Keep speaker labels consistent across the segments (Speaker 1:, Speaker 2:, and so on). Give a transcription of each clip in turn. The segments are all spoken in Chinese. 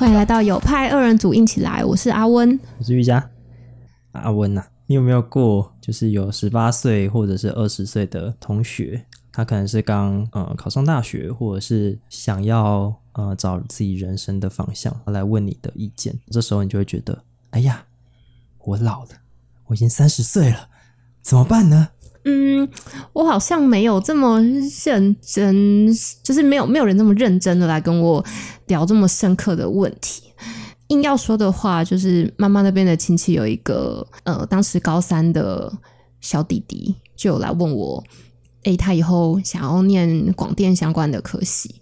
Speaker 1: 欢迎来到有派二人组，硬起来！我是阿温，
Speaker 2: 我是瑜伽。阿温呐、你有没有过就是有十八岁或者是二十岁的同学，他可能是刚呃考上大学，或者是想要呃找自己人生的方向，来问你的意见。这时候你就会觉得，哎呀，我老了，我已经三十岁了，怎么办呢？
Speaker 1: 嗯，我好像没有这么认真，就是没有没有人这么认真的来跟我聊这么深刻的问题。硬要说的话，就是妈妈那边的亲戚有一个呃，当时高三的小弟弟就有来问我，诶，他以后想要念广电相关的科系，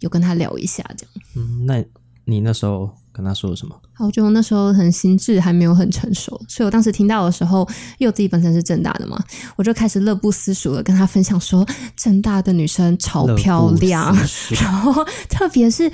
Speaker 1: 有跟他聊一下这样。
Speaker 2: 嗯，那你那时候跟他说了什么？
Speaker 1: 我觉得我那时候很心智还没有很成熟，所以我当时听到的时候，因为我自己本身是正大的嘛，我就开始乐不思蜀的跟他分享说，正大的女生超漂亮 然后特别是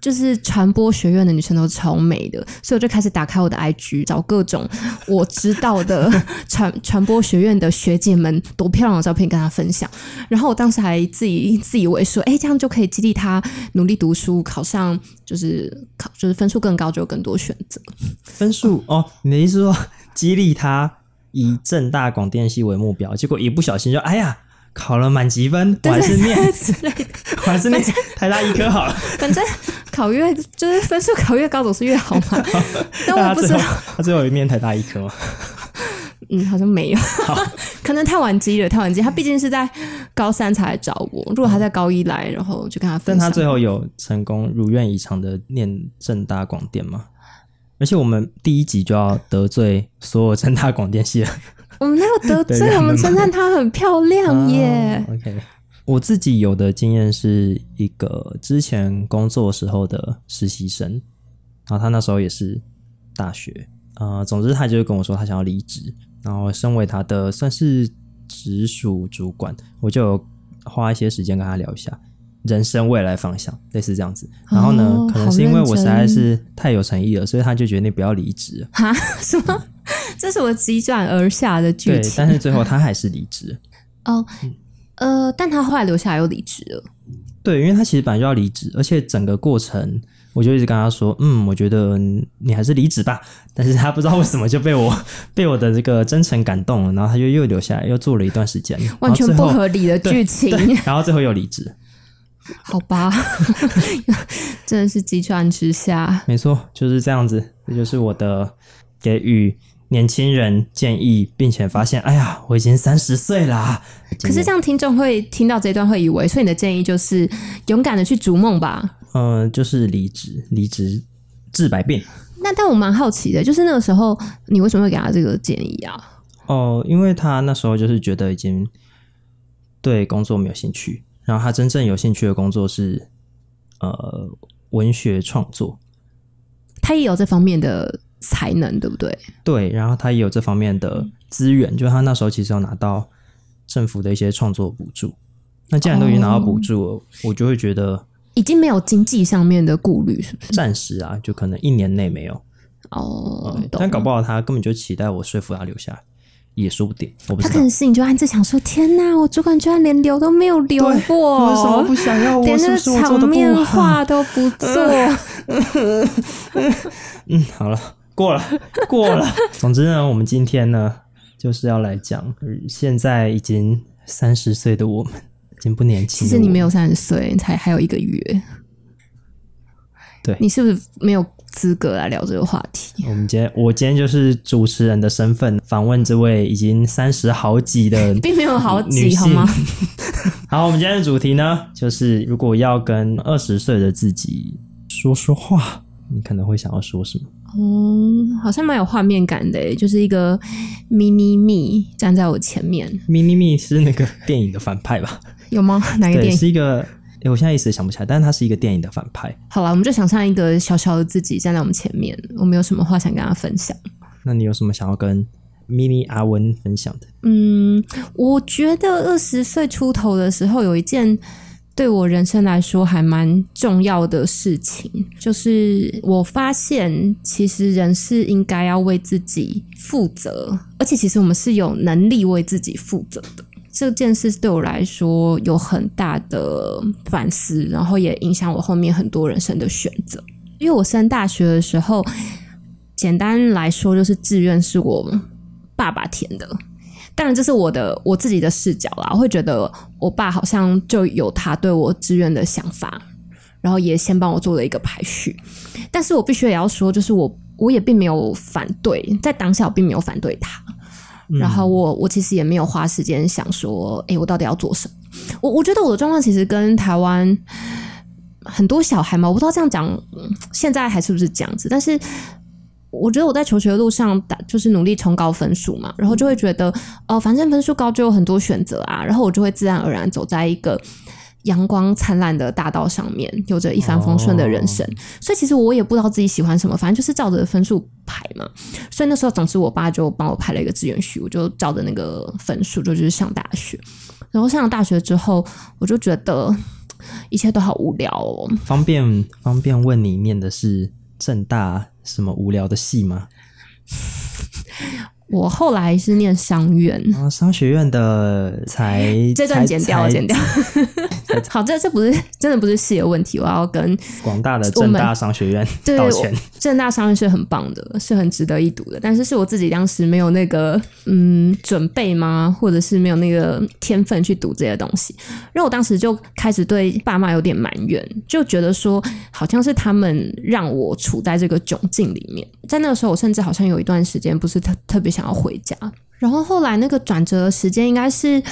Speaker 1: 就是传播学院的女生都超美的，所以我就开始打开我的 IG 找各种我知道的 传传播学院的学姐们多漂亮的照片跟她分享。然后我当时还自己自以为说，哎，这样就可以激励她努力读书，考上就是考就是分数更高就有更多选择。
Speaker 2: 分数哦，你的意思是说 激励他以正大广电系为目标，结果一不小心就哎呀考了满级分，我还是念
Speaker 1: 之类的，
Speaker 2: 我还是念台大医科好了。
Speaker 1: 反正考越就是分数考越高总是越好嘛。但我不知道
Speaker 2: 他最后，他最后有念台大医科吗？
Speaker 1: 嗯，好像没有，可能太晚机了，太晚机。他毕竟是在高三才来找我，如果他在高一来，然后就跟他分享。
Speaker 2: 但他最后有成功如愿以偿的念正大广电吗？而且我们第一集就要得罪所有正大广电系了。
Speaker 1: 我们没有得罪，我们称赞她很漂亮耶。
Speaker 2: 哦 OK，我自己有的经验是一个之前工作时候的实习生，然后他那时候也是大学，呃，总之他就是跟我说他想要离职，然后身为他的算是直属主管，我就有花一些时间跟他聊一下人生未来方向，类似这样子。然后呢，
Speaker 1: 哦
Speaker 2: 可能是因为我实在是太有诚意了，所以他就决定不要离职了。
Speaker 1: 哈？什么？这是我急转而下的剧
Speaker 2: 对，
Speaker 1: 情。
Speaker 2: 但是最后他还是离职。
Speaker 1: 哦，呃，但他后来留下来又离职了。
Speaker 2: 对，因为他其实本来就要离职，而且整个过程我就一直跟他说，嗯，我觉得你还是离职吧。但是他不知道为什么就被我被我的这个真诚感动了，然后他就又留下来，又做了一段时间，
Speaker 1: 完全不合理的剧情，
Speaker 2: 然后最后又离职。
Speaker 1: 好吧？真的是急转直下。
Speaker 2: 没错，就是这样子。这就是我的给予年轻人建议，并且发现，哎呀，我已经三十岁啦。
Speaker 1: 可是这样，听众会听到这一段，会以为，所以你的建议就是勇敢的去逐梦吧。
Speaker 2: 嗯、就是离职，离职治百病。
Speaker 1: 那但我蛮好奇的，就是那个时候你为什么会给他这个建议啊？
Speaker 2: 哦，因为他那时候就是觉得已经对工作没有兴趣，然后他真正有兴趣的工作是呃文学创作，
Speaker 1: 他也有这方面的才能，对不对？
Speaker 2: 对，然后他也有这方面的资源，就是他那时候其实有拿到政府的一些创作补助。那既然都已经拿到补助了，我就会觉得
Speaker 1: 已经没有经济上面的顾虑，是不是？
Speaker 2: 暂时啊，就可能一年内没有，
Speaker 1: 哦，
Speaker 2: 嗯但搞不好他根本就期待我说服他留下来，也说不定，我不知道
Speaker 1: 他可。能心里就暗自想说：“天哪，我主管居然连留都没有留过，
Speaker 2: 为什么不想要我？
Speaker 1: 连那场面话？都不做？
Speaker 2: 嗯，好了，过了，过了。总之呢，我们今天呢，就是要来讲呃现在已经三十岁的我们，已经不年轻。
Speaker 1: 其实你没有，三十岁，你才还有一个月。
Speaker 2: 对
Speaker 1: 你是不是没有资格来聊这个话题？
Speaker 2: 我们今天我今天就是主持人的身份访问这位已经三十好几的
Speaker 1: 并没有好几好吗？
Speaker 2: 好，我们今天的主题呢，就是如果要跟二十岁的自己说说话，你可能会想要说什么？
Speaker 1: 哦，好像蛮有画面感的诶，就是一个 mini me 站在我前面
Speaker 2: ，mini me 是那个电影的反派吧？
Speaker 1: 有吗？哪个
Speaker 2: 对，
Speaker 1: 电影？
Speaker 2: 是一个，诶我现在一时想不起来，但是他是一个电影的反派。
Speaker 1: 好了，我们就想象一个小小的自己站在我们前面，我们有什么话想跟他分享？
Speaker 2: 那你有什么想要跟 mini 阿文分享的？
Speaker 1: 嗯，我觉得二十岁出头的时候，有一件对我人生来说还蛮重要的事情，就是我发现其实人是应该要为自己负责，而且其实我们是有能力为自己负责的。这件事对我来说有很大的反思，然后也影响我后面很多人生的选择。因为我升大学的时候，简单来说就是志愿是我爸爸填的。当然，这是我的我自己的视角啦。我会觉得我爸好像就有他对我志愿的想法，然后也先帮我做了一个排序。但是我必须也要说，就是我我也并没有反对，在当下我并没有反对他。然后我我其实也没有花时间想说，哎，我到底要做什么？我我觉得我的状况其实跟台湾很多小孩嘛，我不知道这样讲，现在还是不是这样子？但是我觉得我在求学的路上打就是努力冲高分数嘛，然后就会觉得哦，反正分数高就有很多选择啊，然后我就会自然而然走在一个。阳光灿烂的大道上面，有着一帆风顺的人生。所以其实我也不知道自己喜欢什么，反正就是照着分数排嘛。所以那时候，总之我爸就帮我排了一个志愿序，我就照着那个分数就就是上大学。然后上了大学之后，我就觉得一切都好无聊哦。
Speaker 2: 方便方便问你念的是正大什么无聊的系吗？
Speaker 1: 我后来是念商院
Speaker 2: 啊，商学院的才
Speaker 1: 这段剪掉，剪掉。好，这这不是真的不是系的问题，我要跟
Speaker 2: 广大的正大商学院 道歉。
Speaker 1: 正大商院是很棒的，是很值得一读的，但是是我自己当时没有那个嗯准备吗，或者是没有那个天分去读这些东西。然后我当时就开始对爸妈有点埋怨，就觉得说好像是他们让我处在这个窘境里面。在那个时候，我甚至好像有一段时间不是特特别想要回家。然后后来那个转折的时间应该是。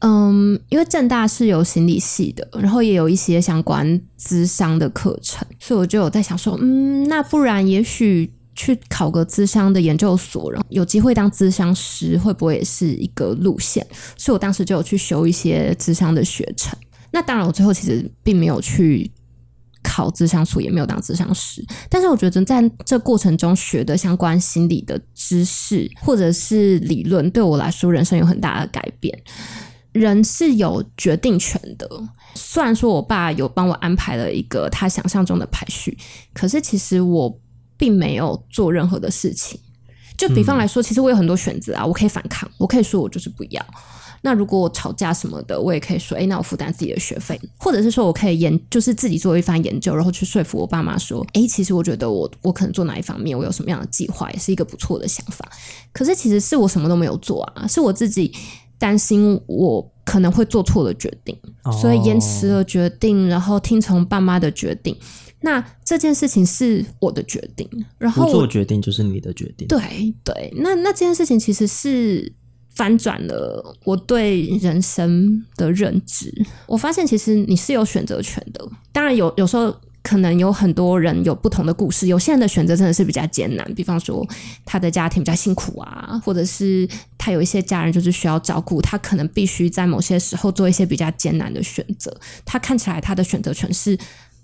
Speaker 1: 嗯，因为正大是有心理系的，然后也有一些相关资商的课程，所以我就有在想说，嗯，那不然也许去考个资商的研究所，然后有机会当资商师，会不会也是一个路线？所以我当时就有去修一些资商的学程。那当然，我最后其实并没有去考资商所，也没有当资商师。但是我觉得在这过程中学的相关心理的知识或者是理论，对我来说人生有很大的改变。人是有决定权的。虽然说我爸有帮我安排了一个他想象中的排序，可是其实我并没有做任何的事情。就比方来说，其实我有很多选择啊，我可以反抗，我可以说我就是不要。那如果我吵架什么的，我也可以说，哎，那我负担自己的学费，或者是说我可以研，就是自己做一番研究，然后去说服我爸妈说，哎，其实我觉得我我可能做哪一方面，我有什么样的计划，也是一个不错的想法。可是其实是我什么都没有做啊，是我自己。担心我可能会做错的决定，所以延迟了决定，然后听从爸妈的决定。那这件事情是我的决定，然后
Speaker 2: 做决定就是你的决定。
Speaker 1: 对对，那那这件事情其实是翻转了我对人生的认知。我发现其实你是有选择权的，当然有有时候。可能有很多人有不同的故事，有些人的选择真的是比较艰难，比方说他的家庭比较辛苦啊，或者是他有一些家人就是需要照顾，他可能必须在某些时候做一些比较艰难的选择。他看起来他的选择权是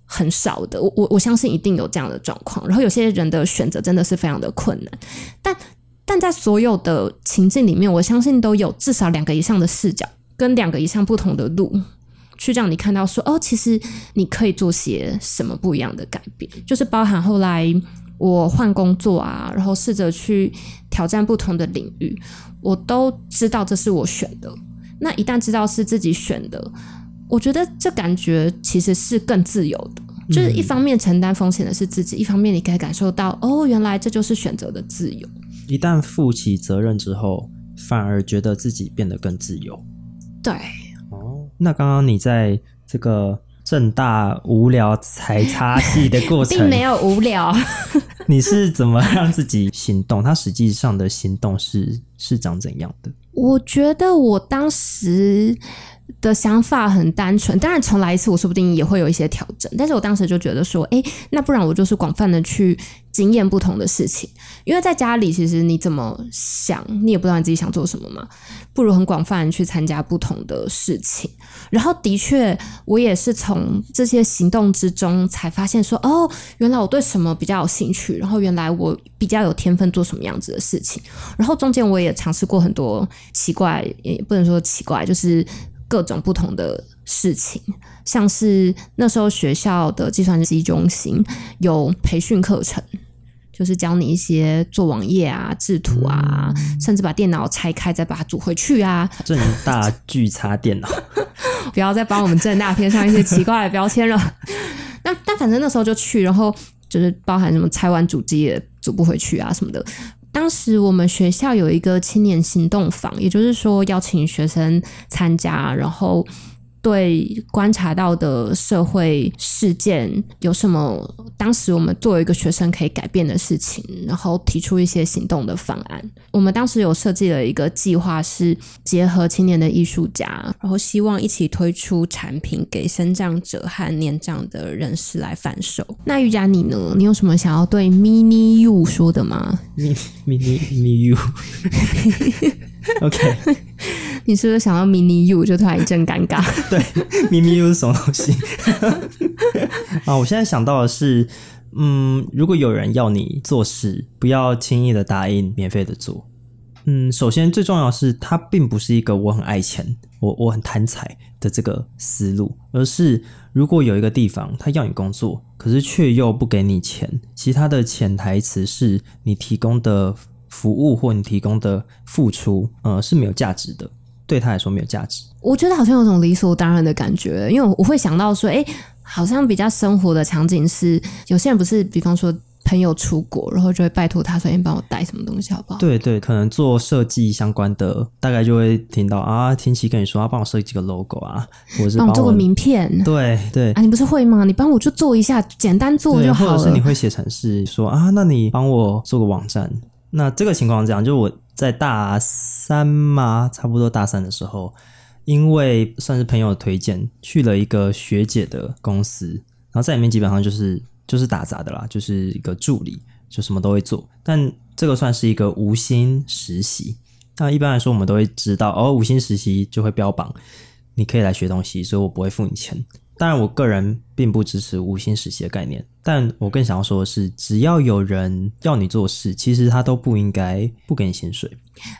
Speaker 1: 很少的，我我相信一定有这样的状况。然后有些人的选择真的是非常的困难，但但在所有的情境里面，我相信都有至少两个以上的视角跟两个以上不同的路。去让你看到说哦，其实你可以做些什么不一样的改变，就是包含后来我换工作啊，然后试着去挑战不同的领域，我都知道这是我选的。那一旦知道是自己选的，我觉得这感觉其实是更自由的。就是一方面承担风险的是自己，一方面你可以感受到哦，原来这就是选择的自由。
Speaker 2: 一旦负起责任之后，反而觉得自己变得更自由。
Speaker 1: 对。
Speaker 2: 哦那刚刚你在这个正大无聊才擦戏的过程，
Speaker 1: 并没有无聊。
Speaker 2: 你是怎么让自己行动？他实际上的行动是是长怎样的？
Speaker 1: 我觉得我当时的想法很单纯，当然重来一次，我说不定也会有一些调整。但是我当时就觉得说，哎，那不然我就是广泛的去。经验不同的事情，因为在家里，其实你怎么想，你也不知道你自己想做什么嘛。不如很广泛去参加不同的事情。然后，的确，我也是从这些行动之中才发现说，哦，原来我对什么比较有兴趣。然后，原来我比较有天分做什么样子的事情。然后，中间我也尝试过很多奇怪，也不能说奇怪，就是各种不同的。事情像是那时候学校的计算机中心有培训课程，就是教你一些做网页啊、制图啊，甚至把电脑拆开再把它组回去啊。
Speaker 2: 正大巨差电脑，
Speaker 1: 不要再帮我们正大贴上一些奇怪的标签了。那但反正那时候就去，然后就是包含什么拆完主机也组不回去啊什么的。当时我们学校有一个青年行动坊，也就是说邀请学生参加，然后。对观察到的社会事件有什么？当时我们作为一个学生可以改变的事情，然后提出一些行动的方案。我们当时有设计了一个计划，是结合青年的艺术家，然后希望一起推出产品给生长者和年长的人士来贩售。那瑜伽你呢？你有什么想要对 mini you 说的吗
Speaker 2: ？mini mini mini you，OK。
Speaker 1: 你是不是想到 mini you 就突然一阵尴尬？
Speaker 2: 对，mini you 是什么东西？啊，我现在想到的是，嗯，如果有人要你做事，不要轻易的答应免费的做。嗯，首先最重要的是，它并不是一个我很爱钱，我我很贪财的这个思路，而是如果有一个地方他要你工作，可是却又不给你钱，其他的潜台词是你提供的服务或你提供的付出，呃，是没有价值的。对他来说没有价值，
Speaker 1: 我觉得好像有种理所当然的感觉，因为我会想到说，哎，好像比较生活的场景是，有些人不是，比方说朋友出国，然后就会拜托他说，你帮我带什么东西好不好？
Speaker 2: 对对，可能做设计相关的，大概就会听到啊，天琪跟你说，要帮我设计个 logo 啊，或者是帮
Speaker 1: 我做个名片，
Speaker 2: 对对
Speaker 1: 啊，你不是会吗？你帮我就做一下，简单做就好
Speaker 2: 了。或者是你会写程式说啊，那你帮我做个网站。那这个情况这样，就我在大三嘛，差不多大三的时候，因为算是朋友推荐，去了一个学姐的公司，然后在里面基本上就是就是打杂的啦，就是一个助理，就什么都会做。但这个算是一个无薪实习。那一般来说，我们都会知道，哦，无薪实习就会标榜你可以来学东西，所以我不会付你钱。当然，我个人并不支持无薪实习的概念，但我更想要说的是，只要有人要你做事，其实他都不应该不给你薪水。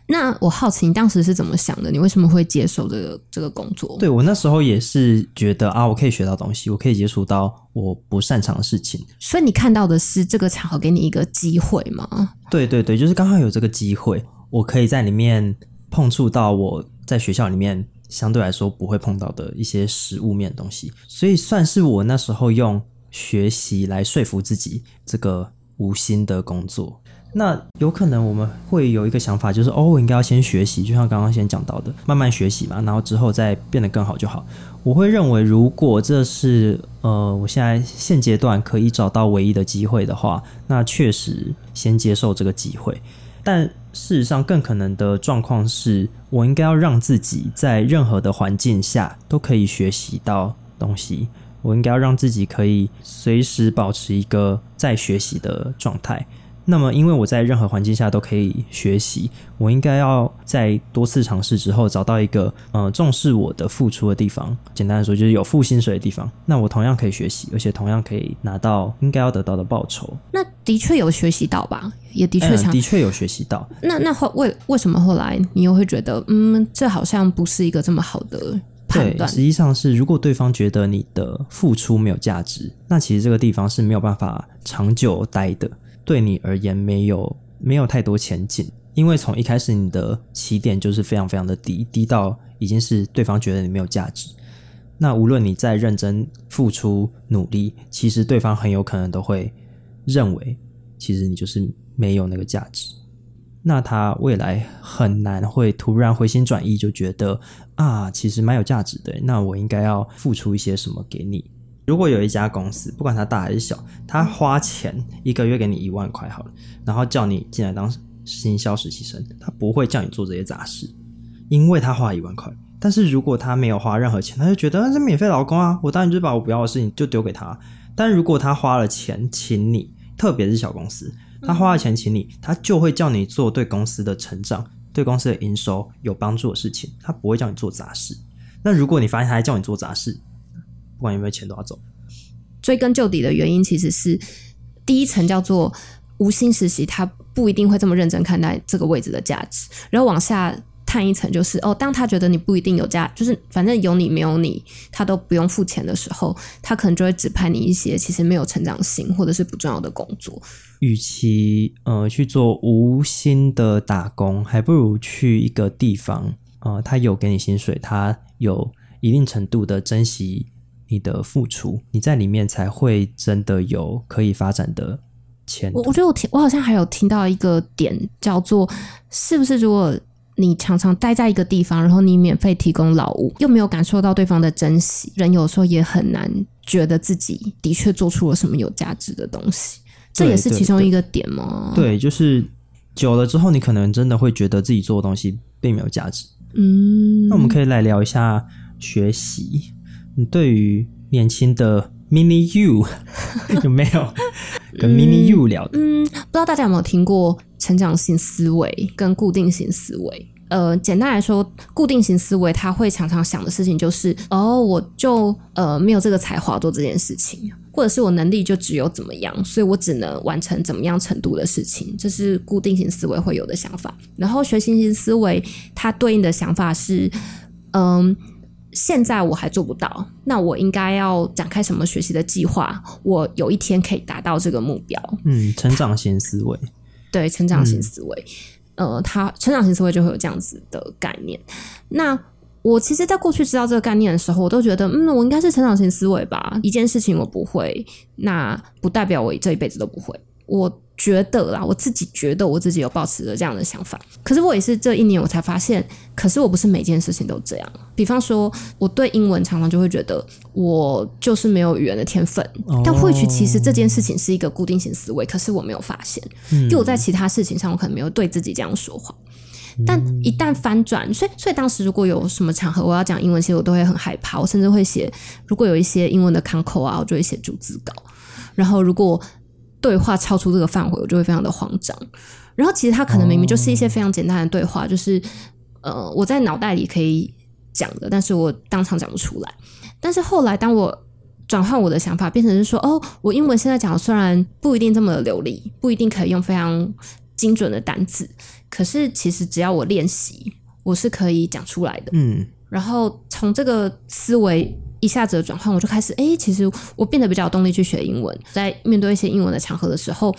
Speaker 1: 那我好奇，你当时是怎么想的？你为什么会接受这个这个工作？
Speaker 2: 对我那时候也是觉得啊，我可以学到东西，我可以接触到我不擅长的事情。
Speaker 1: 所以你看到的是这个场合给你一个机会吗？
Speaker 2: 对对对，就是刚好有这个机会，我可以在里面碰触到我在学校里面。相对来说不会碰到的一些实物面的东西，所以算是我那时候用学习来说服自己这个无心的工作。那有可能我们会有一个想法，就是哦，我应该要先学习，就像刚刚先讲到的，慢慢学习嘛，然后之后再变得更好就好。我会认为，如果这是呃我现在现阶段可以找到唯一的机会的话，那确实先接受这个机会。但事实上，更可能的状况是，我应该要让自己在任何的环境下都可以学习到东西。我应该要让自己可以随时保持一个在学习的状态。那么，因为我在任何环境下都可以学习，我应该要在多次尝试之后找到一个呃重视我的付出的地方。简单的说，就是有付薪水的地方。那我同样可以学习，而且同样可以拿到应该要得到的报酬。
Speaker 1: 那的确有学习到吧？也的确，
Speaker 2: 的确有学习到。
Speaker 1: 那那后为为什么后来你又会觉得，嗯，这好像不是一个这么好的判断？
Speaker 2: 实际上是，如果对方觉得你的付出没有价值，那其实这个地方是没有办法长久待的。对你而言没有没有太多前景，因为从一开始你的起点就是非常非常的低，低到已经是对方觉得你没有价值。那无论你再认真付出努力，其实对方很有可能都会认为，其实你就是没有那个价值。那他未来很难会突然回心转意，就觉得啊，其实蛮有价值的。那我应该要付出一些什么给你？如果有一家公司，不管它大还是小，他花钱一个月给你一万块好了，然后叫你进来当新销实习生，他不会叫你做这些杂事，因为他花一万块。但是如果他没有花任何钱，他就觉得是免费劳工啊，我当然就把我不要的事情就丢给他。但如果他花了钱请你，特别是小公司，他花了钱请你，他就会叫你做对公司的成长、对公司的营收有帮助的事情，他不会叫你做杂事。那如果你发现他还叫你做杂事，不管有没有钱都要走。
Speaker 1: 追根究底的原因其实是第一层叫做无心实习，他不一定会这么认真看待这个位置的价值。然后往下探一层，就是哦，当他觉得你不一定有价，就是反正有你没有你，他都不用付钱的时候，他可能就会指派你一些其实没有成长性或者是不重要的工作。
Speaker 2: 与其呃去做无心的打工，还不如去一个地方，呃，他有给你薪水，他有一定程度的珍惜。你的付出，你在里面才会真的有可以发展的前途。
Speaker 1: 我我觉得我听我好像还有听到一个点，叫做是不是如果你常常待在一个地方，然后你免费提供劳务，又没有感受到对方的珍惜，人有时候也很难觉得自己的确做出了什么有价值的东西。这也是其中一个点吗？
Speaker 2: 对，就是久了之后，你可能真的会觉得自己做的东西并没有价值。
Speaker 1: 嗯，
Speaker 2: 那我们可以来聊一下学习。你对于年轻的 mini you 有没有跟 mini you 聊的？
Speaker 1: 嗯，不知道大家有没有听过成长型思维跟固定型思维？呃，简单来说，固定型思维他会常常想的事情就是，哦，我就呃没有这个才华做这件事情，或者是我能力就只有怎么样，所以我只能完成怎么样程度的事情，这是固定型思维会有的想法。然后学习型思维它对应的想法是，嗯。现在我还做不到，那我应该要展开什么学习的计划？我有一天可以达到这个目标。
Speaker 2: 嗯，成长型思维，
Speaker 1: 对，成长型思维，呃，他成长型思维就会有这样子的概念。那我其实，在过去知道这个概念的时候，我都觉得，嗯，我应该是成长型思维吧。一件事情我不会，那不代表我这一辈子都不会。我觉得啦，我自己觉得我自己有保持着这样的想法。可是我也是这一年我才发现，可是我不是每件事情都这样。比方说，我对英文常常就会觉得我就是没有语言的天分，但或许其实这件事情是一个固定型思维，可是我没有发现，因为我在其他事情上我可能没有对自己这样说话。但一旦翻转，所以所以当时如果有什么场合我要讲英文，其实我都会很害怕，我甚至会写，如果有一些英文的康口啊，我就会写逐字稿。然后如果对话超出这个范围，我就会非常的慌张。然后其实它可能明明就是一些非常简单的对话，就是呃我在脑袋里可以讲的，但是我当场讲不出来。但是后来当我转换我的想法，变成是说，哦，我英文现在讲虽然不一定这么的流利，不一定可以用非常精准的单字，可是其实只要我练习，我是可以讲出来的。
Speaker 2: 嗯，
Speaker 1: 然后从这个思维一下子的转换，我就开始，哎，其实我变得比较有动力去学英文。在面对一些英文的场合的时候，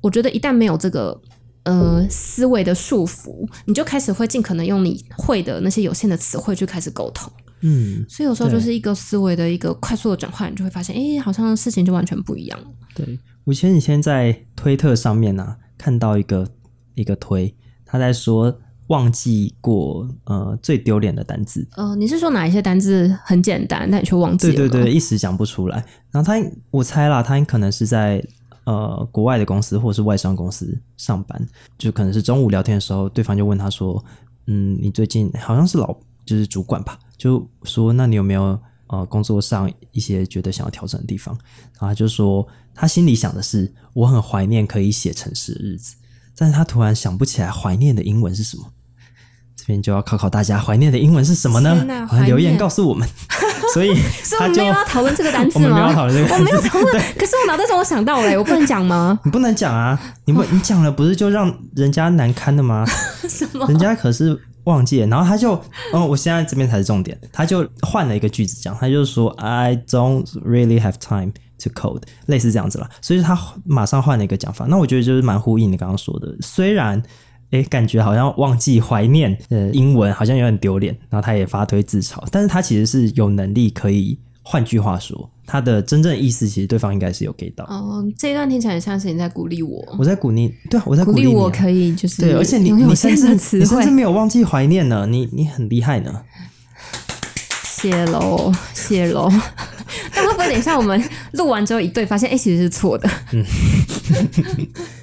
Speaker 1: 我觉得一旦没有这个呃思维的束缚，你就开始会尽可能用你会的那些有限的词汇去开始沟通。
Speaker 2: 嗯，
Speaker 1: 所以有时候就是一个思维的一个快速的转换，你就会发现，哎，好像事情就完全不一样了。
Speaker 2: 对我前几天在推特上面呢、啊、看到一个一个推，他在说忘记过呃最丢脸的单字，
Speaker 1: 呃，你是说哪一些单字很简单，但你却忘记了？
Speaker 2: 对对对，一时讲不出来。然后他我猜啦，他可能是在呃国外的公司或者是外商公司上班，就可能是中午聊天的时候，对方就问他说：“嗯，你最近好像是老就是主管吧？”就说：“那你有没有呃工作上一些觉得想要调整的地方？”然后他就说他心里想的是：“我很怀念可以写城市的日子。”但是他突然想不起来怀念的英文是什么。就要考考大家，怀念的英文是什么呢留言告诉我们。所以
Speaker 1: 所以我们要讨论这个单词
Speaker 2: 我们？没有要讨论这个单
Speaker 1: 我没有讨论，可是我脑袋中我想到了，我不能讲吗？
Speaker 2: 你不能讲啊！你不你讲了，不是就让人家难堪的吗？
Speaker 1: 什么？
Speaker 2: 人家可是忘记了，然后他就，哦，我现在这边才是重点，他就换了一个句子讲，他就说 I don't really have time to code，类似这样子了，所以他马上换了一个讲法。那我觉得就是蛮呼应你刚刚说的，虽然。诶，感觉好像忘记怀念呃英文，好像有点丢脸。然后他也发推自嘲，但是他其实是有能力可以，换句话说，他的真正意思其实对方应该是有 get 到。
Speaker 1: 哦，这一段听起来像是你在鼓励我，
Speaker 2: 我在鼓励，对啊，我在
Speaker 1: 鼓
Speaker 2: 励
Speaker 1: 我可以就是
Speaker 2: 对，而且你你甚至你甚至。没有忘记怀念呢，你你很厉害呢。
Speaker 1: 谢喽，谢喽。但会不会等一下我们录完之后一对，发现哎、诶其实是错的？
Speaker 2: 嗯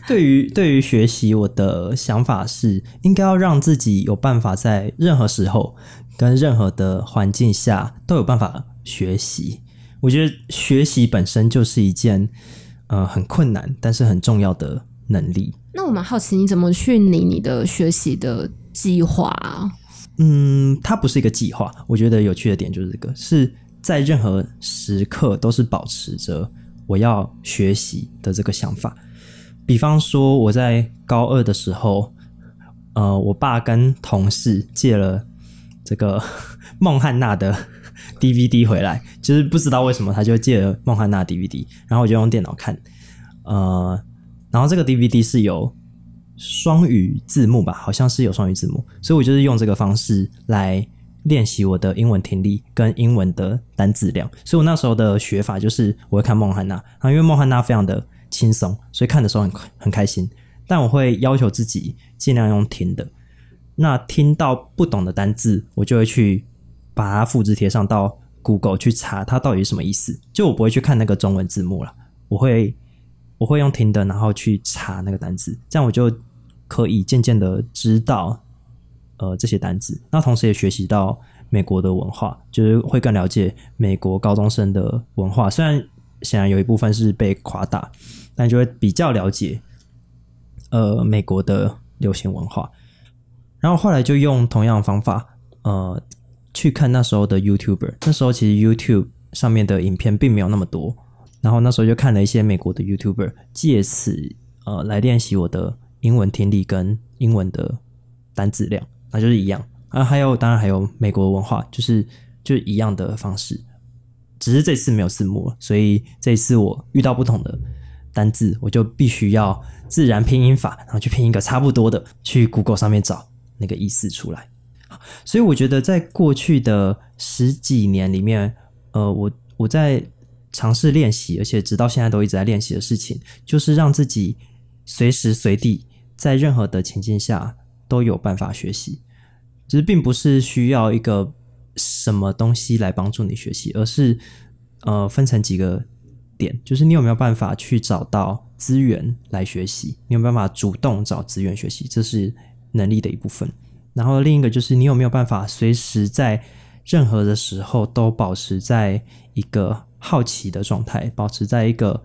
Speaker 2: 对于对于学习，我的想法是，应该要让自己有办法在任何时候跟任何的环境下都有办法学习。我觉得学习本身就是一件呃很困难，但是很重要的能力。
Speaker 1: 那我蛮好奇，你怎么去拟你的学习的计划啊？
Speaker 2: 嗯，它不是一个计划。我觉得有趣的点就是这个，是在任何时刻都是保持着我要学习的这个想法。比方说，我在高二的时候，呃，我爸跟同事借了这个 孟汉娜的 DVD 回来，就是不知道为什么他就借了孟汉娜 DVD，然后我就用电脑看，呃，然后这个 DVD 是有双语字幕吧，好像是有双语字幕，所以我就是用这个方式来练习我的英文听力跟英文的单字量。所以我那时候的学法就是我会看孟汉娜，然后因为孟汉娜非常的轻松，所以看的时候很很开心。但我会要求自己尽量用听的。那听到不懂的单字，我就会去把它复制贴上到 Google 去查它到底是什么意思。就我不会去看那个中文字幕了，我会我会用听的，然后去查那个单字，这样我就可以渐渐的知道呃这些单子。那同时也学习到美国的文化，就是会更了解美国高中生的文化。虽然显然有一部分是被夸大，但就会比较了解呃美国的流行文化。然后后来就用同样的方法，呃，去看那时候的 YouTuber。那时候其实 YouTube 上面的影片并没有那么多，然后那时候就看了一些美国的 YouTuber，借此呃来练习我的英文听力跟英文的单字量，那就是一样。啊，还有当然还有美国文化，就是就一样的方式，只是这次没有字幕了，所以这一次我遇到不同的单字，我就必须要自然拼音法，然后去拼一个差不多的，去 Google 上面找。那个意思出来，所以我觉得在过去的十几年里面，呃，我我在尝试练习，而且直到现在都一直在练习的事情，就是让自己随时随地在任何的情境下都有办法学习。其实并不是需要一个什么东西来帮助你学习，而是呃分成几个点，就是你有没有办法去找到资源来学习，你有没有办法主动找资源学习，这是。能力的一部分，然后另一个就是你有没有办法随时在任何的时候都保持在一个好奇的状态，保持在一个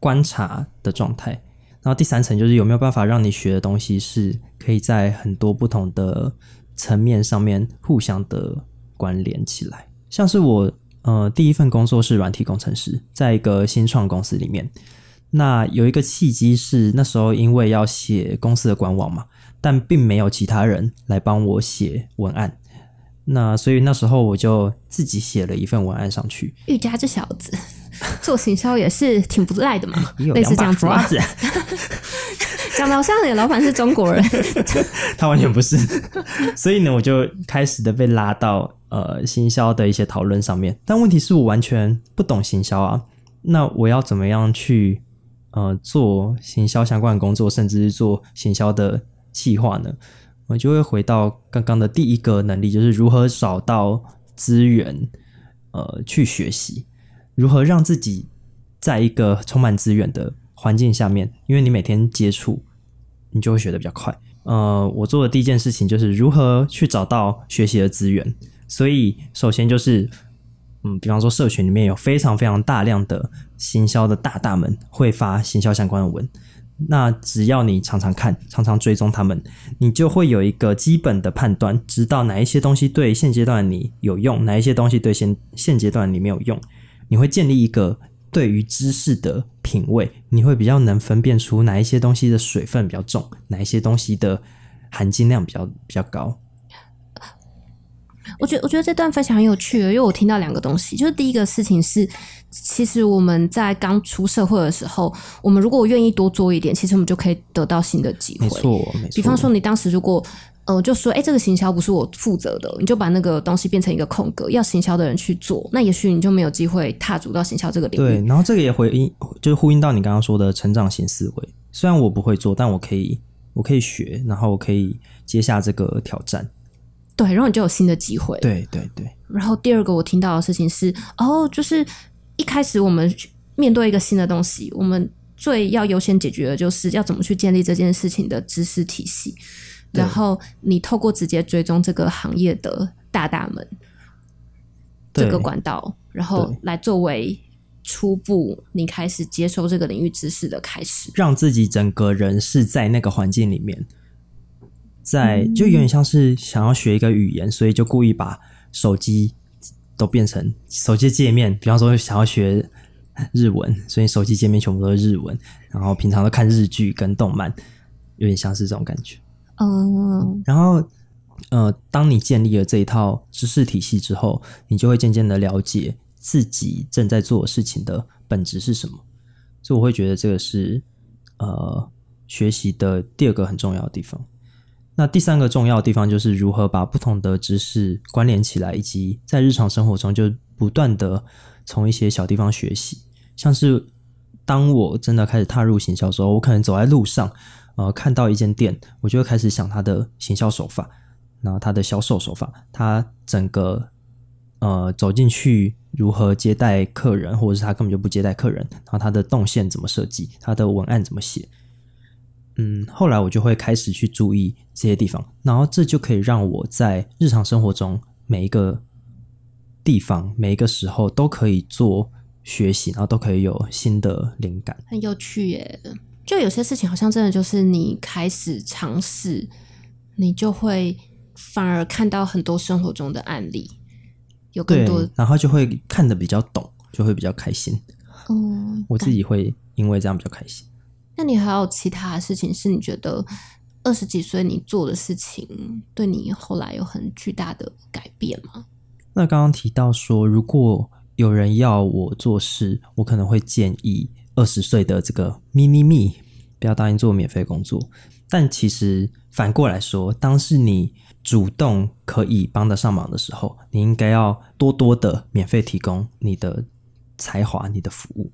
Speaker 2: 观察的状态。然后第三层就是有没有办法让你学的东西是可以在很多不同的层面上面互相的关联起来。像是我呃第一份工作是软体工程师，在一个新创公司里面，那有一个契机是那时候因为要写公司的官网嘛。但并没有其他人来帮我写文案，那所以那时候我就自己写了一份文案上去。
Speaker 1: 玉佳这小子 做行销也是挺不赖的嘛，类似这样子。讲的好像你老板是中国人，
Speaker 2: 他完全不是。所以呢，我就开始的被拉到呃行销的一些讨论上面。但问题是我完全不懂行销啊，那我要怎么样去呃做行销相关的工作，甚至是做行销的？计划呢，我就会回到刚刚的第一个能力，就是如何找到资源，呃，去学习，如何让自己在一个充满资源的环境下面，因为你每天接触，你就会学的比较快。呃，我做的第一件事情就是如何去找到学习的资源，所以首先就是，嗯，比方说社群里面有非常非常大量的行销的大大们会发行销相关的文。那只要你常常看、常常追踪他们，你就会有一个基本的判断，知道哪一些东西对现阶段你有用，哪一些东西对现现阶段你没有用。你会建立一个对于知识的品味，你会比较能分辨出哪一些东西的水分比较重，哪一些东西的含金量比较比较高。
Speaker 1: 我觉得我觉得这段分享很有趣，因为我听到两个东西，就是第一个事情是，其实我们在刚出社会的时候，我们如果愿意多做一点，其实我们就可以得到新的机会。
Speaker 2: 没错，没错。
Speaker 1: 比方说，你当时如果呃就说，哎，这个行销不是我负责的，你就把那个东西变成一个空格，要行销的人去做，那也许你就没有机会踏足到行销这个领
Speaker 2: 域。对，然后这个也回应，就是呼应到你刚刚说的成长型思维。虽然我不会做，但我可以，我可以学，然后我可以接下这个挑战。
Speaker 1: 对，然后你就有新的机会。
Speaker 2: 对对对。
Speaker 1: 然后第二个我听到的事情是，哦，就是一开始我们面对一个新的东西，我们最要优先解决的就是要怎么去建立这件事情的知识体系。然后你透过直接追踪这个行业的大大们这个管道，然后来作为初步你开始接受这个领域知识的开始，
Speaker 2: 让自己整个人是在那个环境里面。在就有点像是想要学一个语言，所以就故意把手机都变成手机界面。比方说想要学日文，所以手机界面全部都是日文。然后平常都看日剧跟动漫，有点像是这种感觉。嗯。然后呃，当你建立了这一套知识体系之后，你就会渐渐的了解自己正在做的事情的本质是什么。所以我会觉得这个是呃学习的第二个很重要的地方。那第三个重要的地方就是如何把不同的知识关联起来，以及在日常生活中就不断的从一些小地方学习。像是当我真的开始踏入行销时候，我可能走在路上，呃，看到一间店，我就会开始想它的行销手法，然后它的销售手法，它整个呃走进去如何接待客人，或者是他根本就不接待客人，然后他的动线怎么设计，他的文案怎么写。嗯，后来我就会开始去注意这些地方，然后这就可以让我在日常生活中每一个地方、每一个时候都可以做学习，然后都可以有新的灵感。
Speaker 1: 很有趣耶！就有些事情好像真的就是你开始尝试，你就会反而看到很多生活中的案例，有更多，
Speaker 2: 然后就会看得比较懂，就会比较开心。
Speaker 1: 嗯，
Speaker 2: 我自己会因为这样比较开心。
Speaker 1: 那你还有其他的事情是你觉得二十几岁你做的事情对你后来有很巨大的改变吗？
Speaker 2: 那刚刚提到说，如果有人要我做事，我可能会建议二十岁的这个咪咪咪不要答应做免费工作。但其实反过来说，当是你主动可以帮得上忙的时候，你应该要多多的免费提供你的才华、你的服务。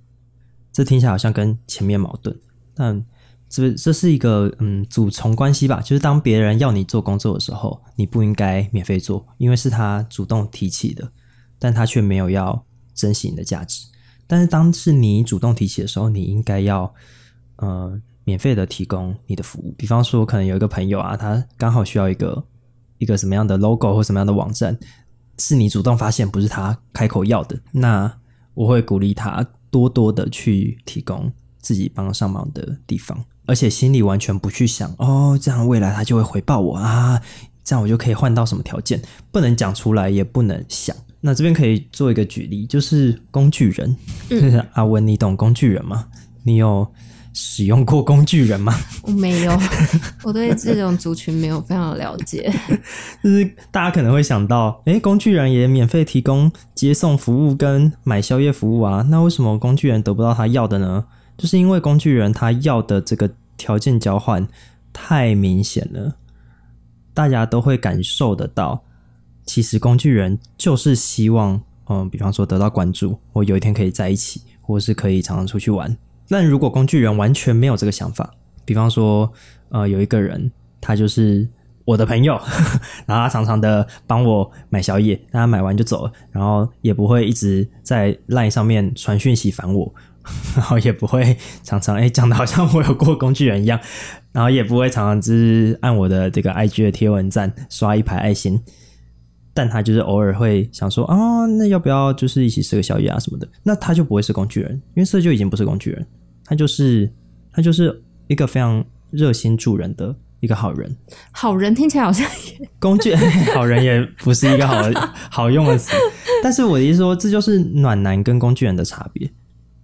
Speaker 2: 这听起来好像跟前面矛盾。但这这是一个嗯主从关系吧，就是当别人要你做工作的时候，你不应该免费做，因为是他主动提起的，但他却没有要珍惜你的价值。但是当是你主动提起的时候，你应该要呃免费的提供你的服务。比方说，可能有一个朋友啊，他刚好需要一个一个什么样的 logo 或什么样的网站，是你主动发现，不是他开口要的，那我会鼓励他多多的去提供。自己帮上忙的地方，而且心里完全不去想哦，这样未来他就会回报我啊，这样我就可以换到什么条件，不能讲出来，也不能想。那这边可以做一个举例，就是工具人。阿文，你懂工具人吗？你有使用过工具人吗？
Speaker 1: 我没有，我对这种族群没有非常了解。
Speaker 2: 就是大家可能会想到，诶，工具人也免费提供接送服务跟买宵夜服务啊，那为什么工具人得不到他要的呢？就是因为工具人他要的这个条件交换太明显了，大家都会感受得到。其实工具人就是希望，嗯，比方说得到关注，或有一天可以在一起，或是可以常常出去玩。但如果工具人完全没有这个想法，比方说，呃，有一个人他就是我的朋友，然后他常常的帮我买宵夜，但他买完就走了，然后也不会一直在 LINE 上面传讯息烦我。然后也不会常常哎讲的好像我有过工具人一样，然后也不会常常只是按我的这个 IG 的贴文赞刷一排爱心，但他就是偶尔会想说啊，那要不要就是一起吃个宵夜啊什么的？那他就不会是工具人，因为这就已经不是工具人，他就是他就是一个非常热心助人的一个好人。
Speaker 1: 好人听起来好像
Speaker 2: 工具 好人也不是一个好 好用的词，但是我的意思说，这就是暖男跟工具人的差别。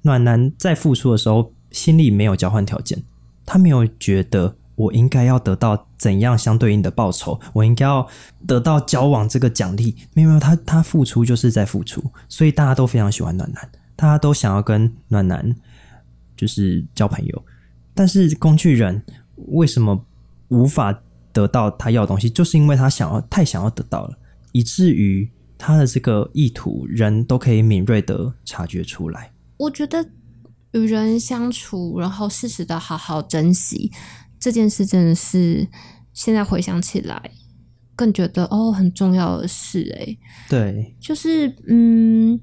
Speaker 2: 暖男在付出的时候，心里没有交换条件，他没有觉得我应该要得到怎样相对应的报酬，我应该要得到交往这个奖励。没有，没有，他他付出就是在付出，所以大家都非常喜欢暖男，大家都想要跟暖男就是交朋友。但是工具人为什么无法得到他要的东西？就是因为他想要太想要得到了，以至于他的这个意图，人都可以敏锐的察觉出来。
Speaker 1: 我觉得与人相处，然后适时的好好珍惜这件事，真的是现在回想起来更觉得哦很重要的事。哎，
Speaker 2: 对，
Speaker 1: 就是嗯，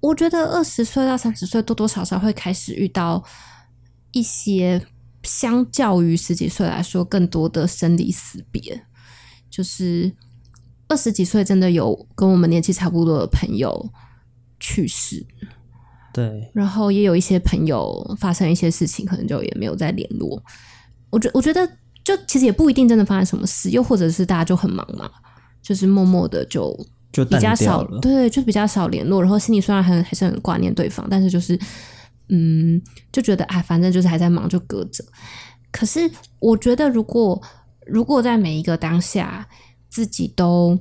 Speaker 1: 我觉得二十岁到三十岁多多少少会开始遇到一些相较于十几岁来说更多的生离死别。就是二十几岁真的有跟我们年纪差不多的朋友。去世，
Speaker 2: 对，
Speaker 1: 然后也有一些朋友发生一些事情，可能就也没有再联络。我觉我觉得，就其实也不一定真的发生什么事，又或者是大家就很忙嘛，就是默默的就
Speaker 2: 就
Speaker 1: 比较少，对，就比较少联络。然后心里虽然很还是很挂念对方，但是就是嗯，就觉得哎，反正就是还在忙，就隔着。可是我觉得，如果如果在每一个当下，自己都。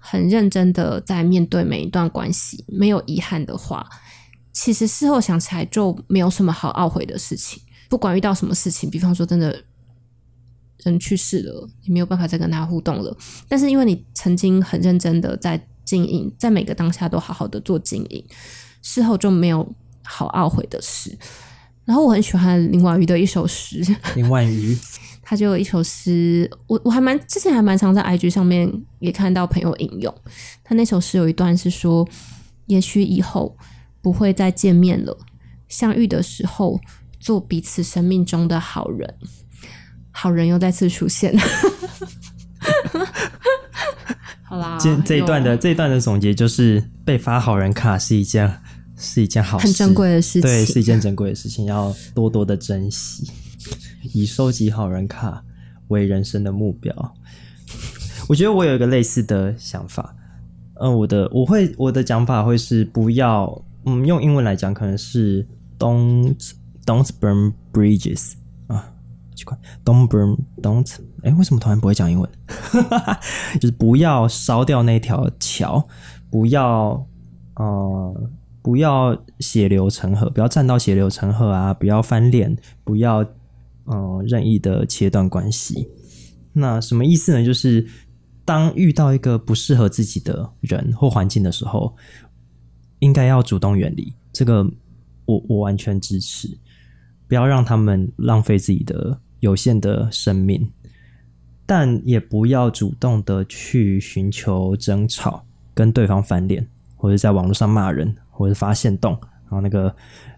Speaker 1: 很认真的在面对每一段关系，没有遗憾的话，其实事后想起来就没有什么好懊悔的事情。不管遇到什么事情，比方说真的人去世了，你没有办法再跟他互动了。但是因为你曾经很认真的在经营，在每个当下都好好的做经营，事后就没有好懊悔的事。然后我很喜欢林婉瑜的一首诗，
Speaker 2: 林婉瑜，
Speaker 1: 他就有一首诗，我我还蛮之前还蛮常在 IG 上面也看到朋友引用。他那首诗有一段是说：“也许以后不会再见面了，相遇的时候做彼此生命中的好人。”好人又再次出现。好啦，
Speaker 2: 这这一段的这一段的总结就是被发好人卡是一件。是一件好事，
Speaker 1: 很珍贵的事情。
Speaker 2: 对，是一件珍贵的事情，要多多的珍惜，以收集好人卡为人生的目标。我觉得我有一个类似的想法，嗯，我的我会我的讲法会是不要，嗯，用英文来讲可能是 don't don't burn bridges 啊，奇怪，don't burn don't，哎，为什么突然不会讲英文？就是不要烧掉那条桥，不要，呃。不要血流成河，不要站到血流成河啊！不要翻脸，不要嗯任意的切断关系。那什么意思呢？就是当遇到一个不适合自己的人或环境的时候，应该要主动远离。这个我我完全支持。不要让他们浪费自己的有限的生命，但也不要主动的去寻求争吵，跟对方翻脸，或者在网络上骂人。或者发现洞，然后那个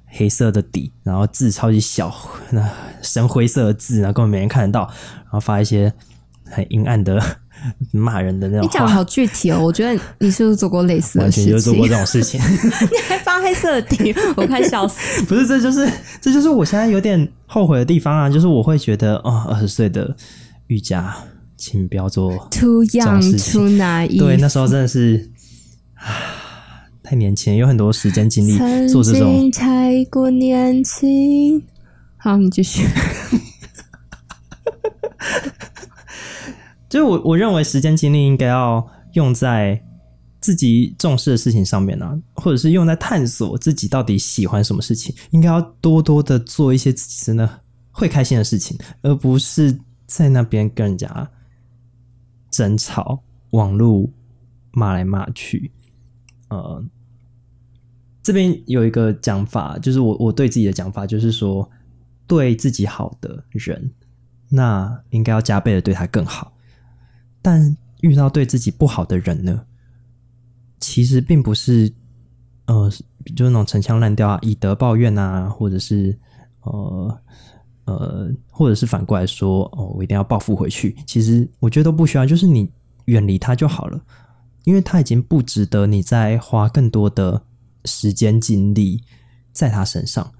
Speaker 2: 黑色的底，然后字超级小，那深灰色的字，然后根本没人看得到，然后发一些很阴暗的骂人的那种。
Speaker 1: 你讲的好具体哦，我觉得你是不是做过类似的事情？
Speaker 2: 就做过这种事情。
Speaker 1: 你还发黑色的底，我快笑死。
Speaker 2: 不是，这就是这就是我现在有点后悔的地方啊！就是我会觉得，哦，二十岁的瑜伽，请不要做
Speaker 1: too young too naive。
Speaker 2: 对，那时候真的是。太年轻，有很多时间精力做这种。
Speaker 1: 太过年轻。好，你继续。
Speaker 2: 就是我，我认为时间精力应该要用在自己重视的事情上面啊，或者是用在探索自己到底喜欢什么事情。应该要多多的做一些自己真的会开心的事情，而不是在那边跟人家争吵、网络骂来骂去。呃。这边有一个讲法，就是我我对自己的讲法，就是说对自己好的人，那应该要加倍的对他更好。但遇到对自己不好的人呢，其实并不是呃，就是那种陈腔滥调啊，以德报怨啊，或者是呃呃，或者是反过来说哦，我一定要报复回去。其实我觉得都不需要，就是你远离他就好了，因为他已经不值得你再花更多的。时间精力在他身上，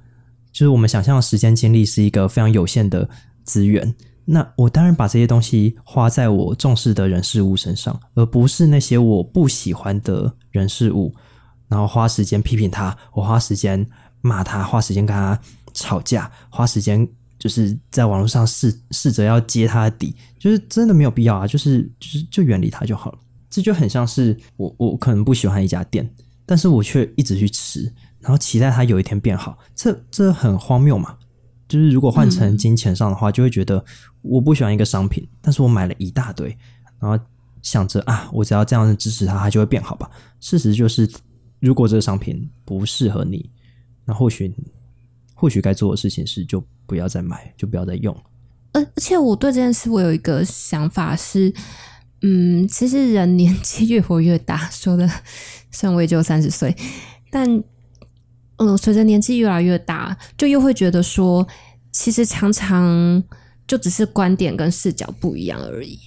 Speaker 2: 就是我们想象的时间精力是一个非常有限的资源。那我当然把这些东西花在我重视的人事物身上，而不是那些我不喜欢的人事物，然后花时间批评他，我花时间骂他，花时间跟他吵架，花时间就是在网络上试试着要揭他的底，就是真的没有必要啊！就是就是就远离他就好了。这就很像是我我可能不喜欢一家店。但是我却一直去吃，然后期待它有一天变好，这这很荒谬嘛？就是如果换成金钱上的话，就会觉得我不喜欢一个商品，但是我买了一大堆，然后想着啊，我只要这样子支持它，它就会变好吧？事实就是，如果这个商品不适合你，那或许或许该做的事情是就不要再买，就不要再用。
Speaker 1: 而而且我对这件事，我有一个想法是。嗯，其实人年纪越活越大，说的算我也就三十岁，但嗯，随着年纪越来越大，就又会觉得说，其实常常就只是观点跟视角不一样而已。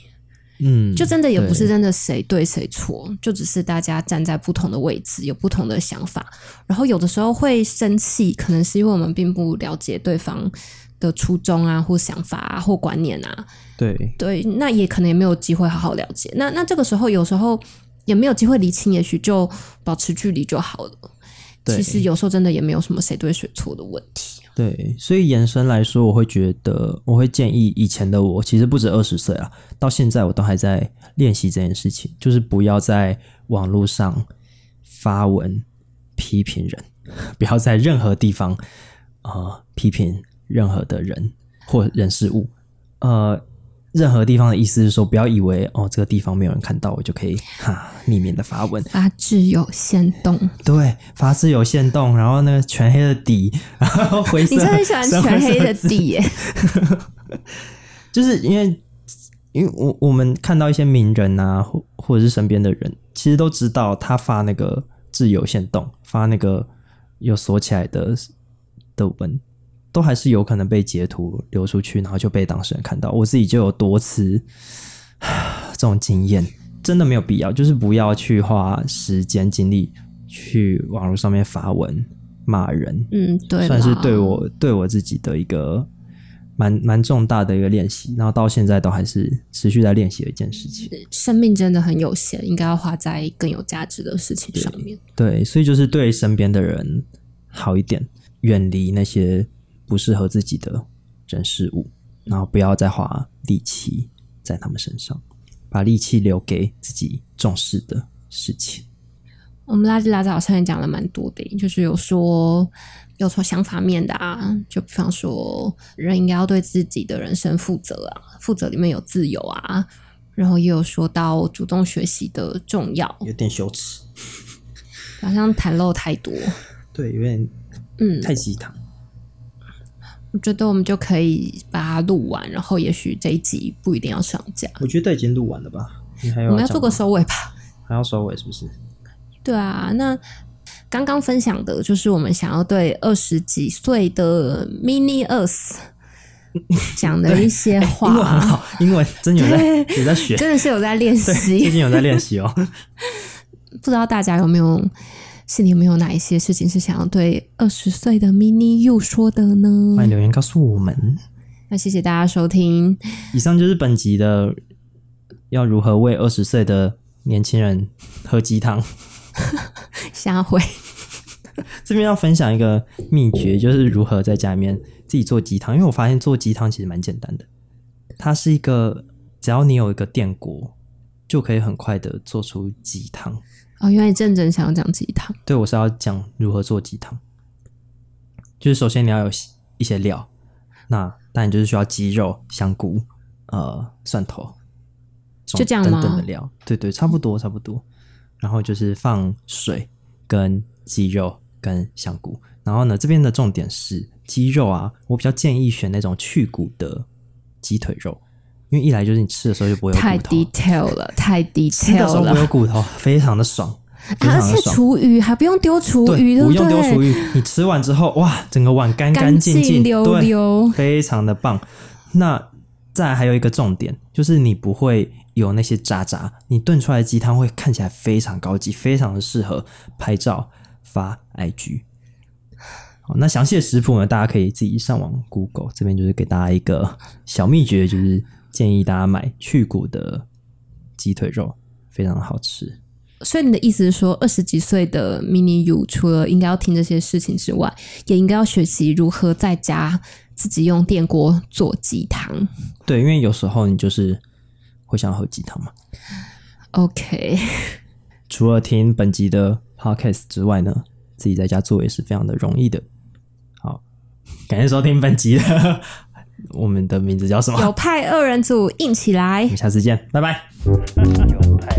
Speaker 2: 嗯，
Speaker 1: 就真的也不是真的谁对谁错，就只是大家站在不同的位置，有不同的想法，然后有的时候会生气，可能是因为我们并不了解对方。的初衷啊，或想法啊，或观念啊，
Speaker 2: 对
Speaker 1: 对，那也可能也没有机会好好了解。那那这个时候，有时候也没有机会理清，也许就保持距离就好了。其实有时候真的也没有什么谁对谁错的问题。
Speaker 2: 对，所以延伸来说，我会觉得，我会建议以前的我，其实不止二十岁啊，到现在我都还在练习这件事情，就是不要在网络上发文批评人，不要在任何地方啊批评。任何的人或人事物，呃，任何地方的意思是说，不要以为哦这个地方没有人看到，我就可以 哈匿名的发文。
Speaker 1: 发自有限动，
Speaker 2: 对，发自有限动，然后那个全黑的底，然后灰色，
Speaker 1: 你真的很喜欢全黑的底耶？
Speaker 2: 就是因为因为我我们看到一些名人啊，或或者是身边的人，其实都知道他发那个自由限动，发那个有锁起来的的文，都还是有可能被截图流出去，然后就被当事人看到。我自己就有多次 这种经验，真的没有必要，就是不要去花时间精力去网络上面发文骂人，
Speaker 1: 嗯，对，
Speaker 2: 算是对我对我自己的一个蛮蛮重大的一个练习，然后到现在都还是持续在练习的一件事情。
Speaker 1: 生命真的很有限，应该要花在更有价值的事情上面。
Speaker 2: 对，所以就是对身边的人好一点，远离那些不适合自己的人事物，然后不要再花力气在他们身上，把力气留给自己重视的事情。
Speaker 1: 我们拉里拉扎好像也讲了蛮多的，就是有说有从想法面的啊，就比方说人应该要对自己的人生负责啊，负责里面有自由啊，然后也有说到主动学习的重要，
Speaker 2: 有点羞耻，
Speaker 1: 好像袒露太多。
Speaker 2: 对，有点
Speaker 1: 嗯，
Speaker 2: 太鸡汤。
Speaker 1: 我觉得我们就可以把它录完，然后也许这一集不一定要上架，
Speaker 2: 我觉得已经录完了吧？你还有
Speaker 1: 我们要做个收尾吧。
Speaker 2: 还要收尾是不是？
Speaker 1: 对啊，那刚刚分享的就是我们想要对二十几岁的 mini us 讲的一些
Speaker 2: 英文很，好，英文真有在有在学，
Speaker 1: 真的是有在练
Speaker 2: 习，最。近有在练习哦。
Speaker 1: 不知道大家有没有心里有没有哪一些事情是想要对二十岁的 mini you 说的呢？
Speaker 2: 欢迎留言告诉我们。
Speaker 1: 那谢谢大家收听，
Speaker 2: 以上就是本集的要如何为二十岁的年轻人喝鸡汤。
Speaker 1: 下回
Speaker 2: 这边要分享一个秘诀，就是如何在家里面自己做鸡汤。因为我发现做鸡汤其实蛮简单的，它是一个只要你有一个电锅，就可以很快的做出鸡汤。
Speaker 1: 哦，原来你认真想要讲鸡汤，
Speaker 2: 对我是要讲如何做鸡汤，就是首先你要有一些料，那当然就是需要鸡肉、香菇、呃蒜头，
Speaker 1: 就这样吗
Speaker 2: 等等的料，对对，差不多差不多。然后就是放水跟鸡肉跟香菇，然后呢这边的重点是鸡肉啊，我比较建议选那种去骨的鸡腿肉，因为一来就是你吃的时候就不会有
Speaker 1: 太
Speaker 2: 骨头
Speaker 1: ，detail 了，太
Speaker 2: 吃的
Speaker 1: detail
Speaker 2: 时候不会有，骨头，非常的爽，非
Speaker 1: 而且
Speaker 2: 常。
Speaker 1: 厨余还不用丢厨余，对
Speaker 2: 不用？丢厨余，你吃完之后，哇，整个碗干干净净，
Speaker 1: 溜
Speaker 2: 对，
Speaker 1: 溜。
Speaker 2: 非常的棒。那再来还有一个重点，就是你不会有那些渣渣，你炖出来的鸡汤会看起来非常高级，非常的适合拍照发 IG。好，那详细的食谱呢，大家可以自己上网 Google，这边就是给大家一个小秘诀，就是建议大家买去骨的鸡腿肉，非常的好吃。
Speaker 1: 所以你的意思是说，二十几岁的 mini you 除了应该要听这些事情之外，也应该要学习如何在家自己用电锅做鸡汤。
Speaker 2: 对，因为有时候你就是会想喝鸡汤嘛。
Speaker 1: OK，
Speaker 2: 除了听本集的 podcast 之外呢，自己在家做也是非常的容易的。好，感谢收听本集的，我们的名字叫什么？
Speaker 1: 有派二人组硬起来
Speaker 2: 我们。下次见，拜拜。有派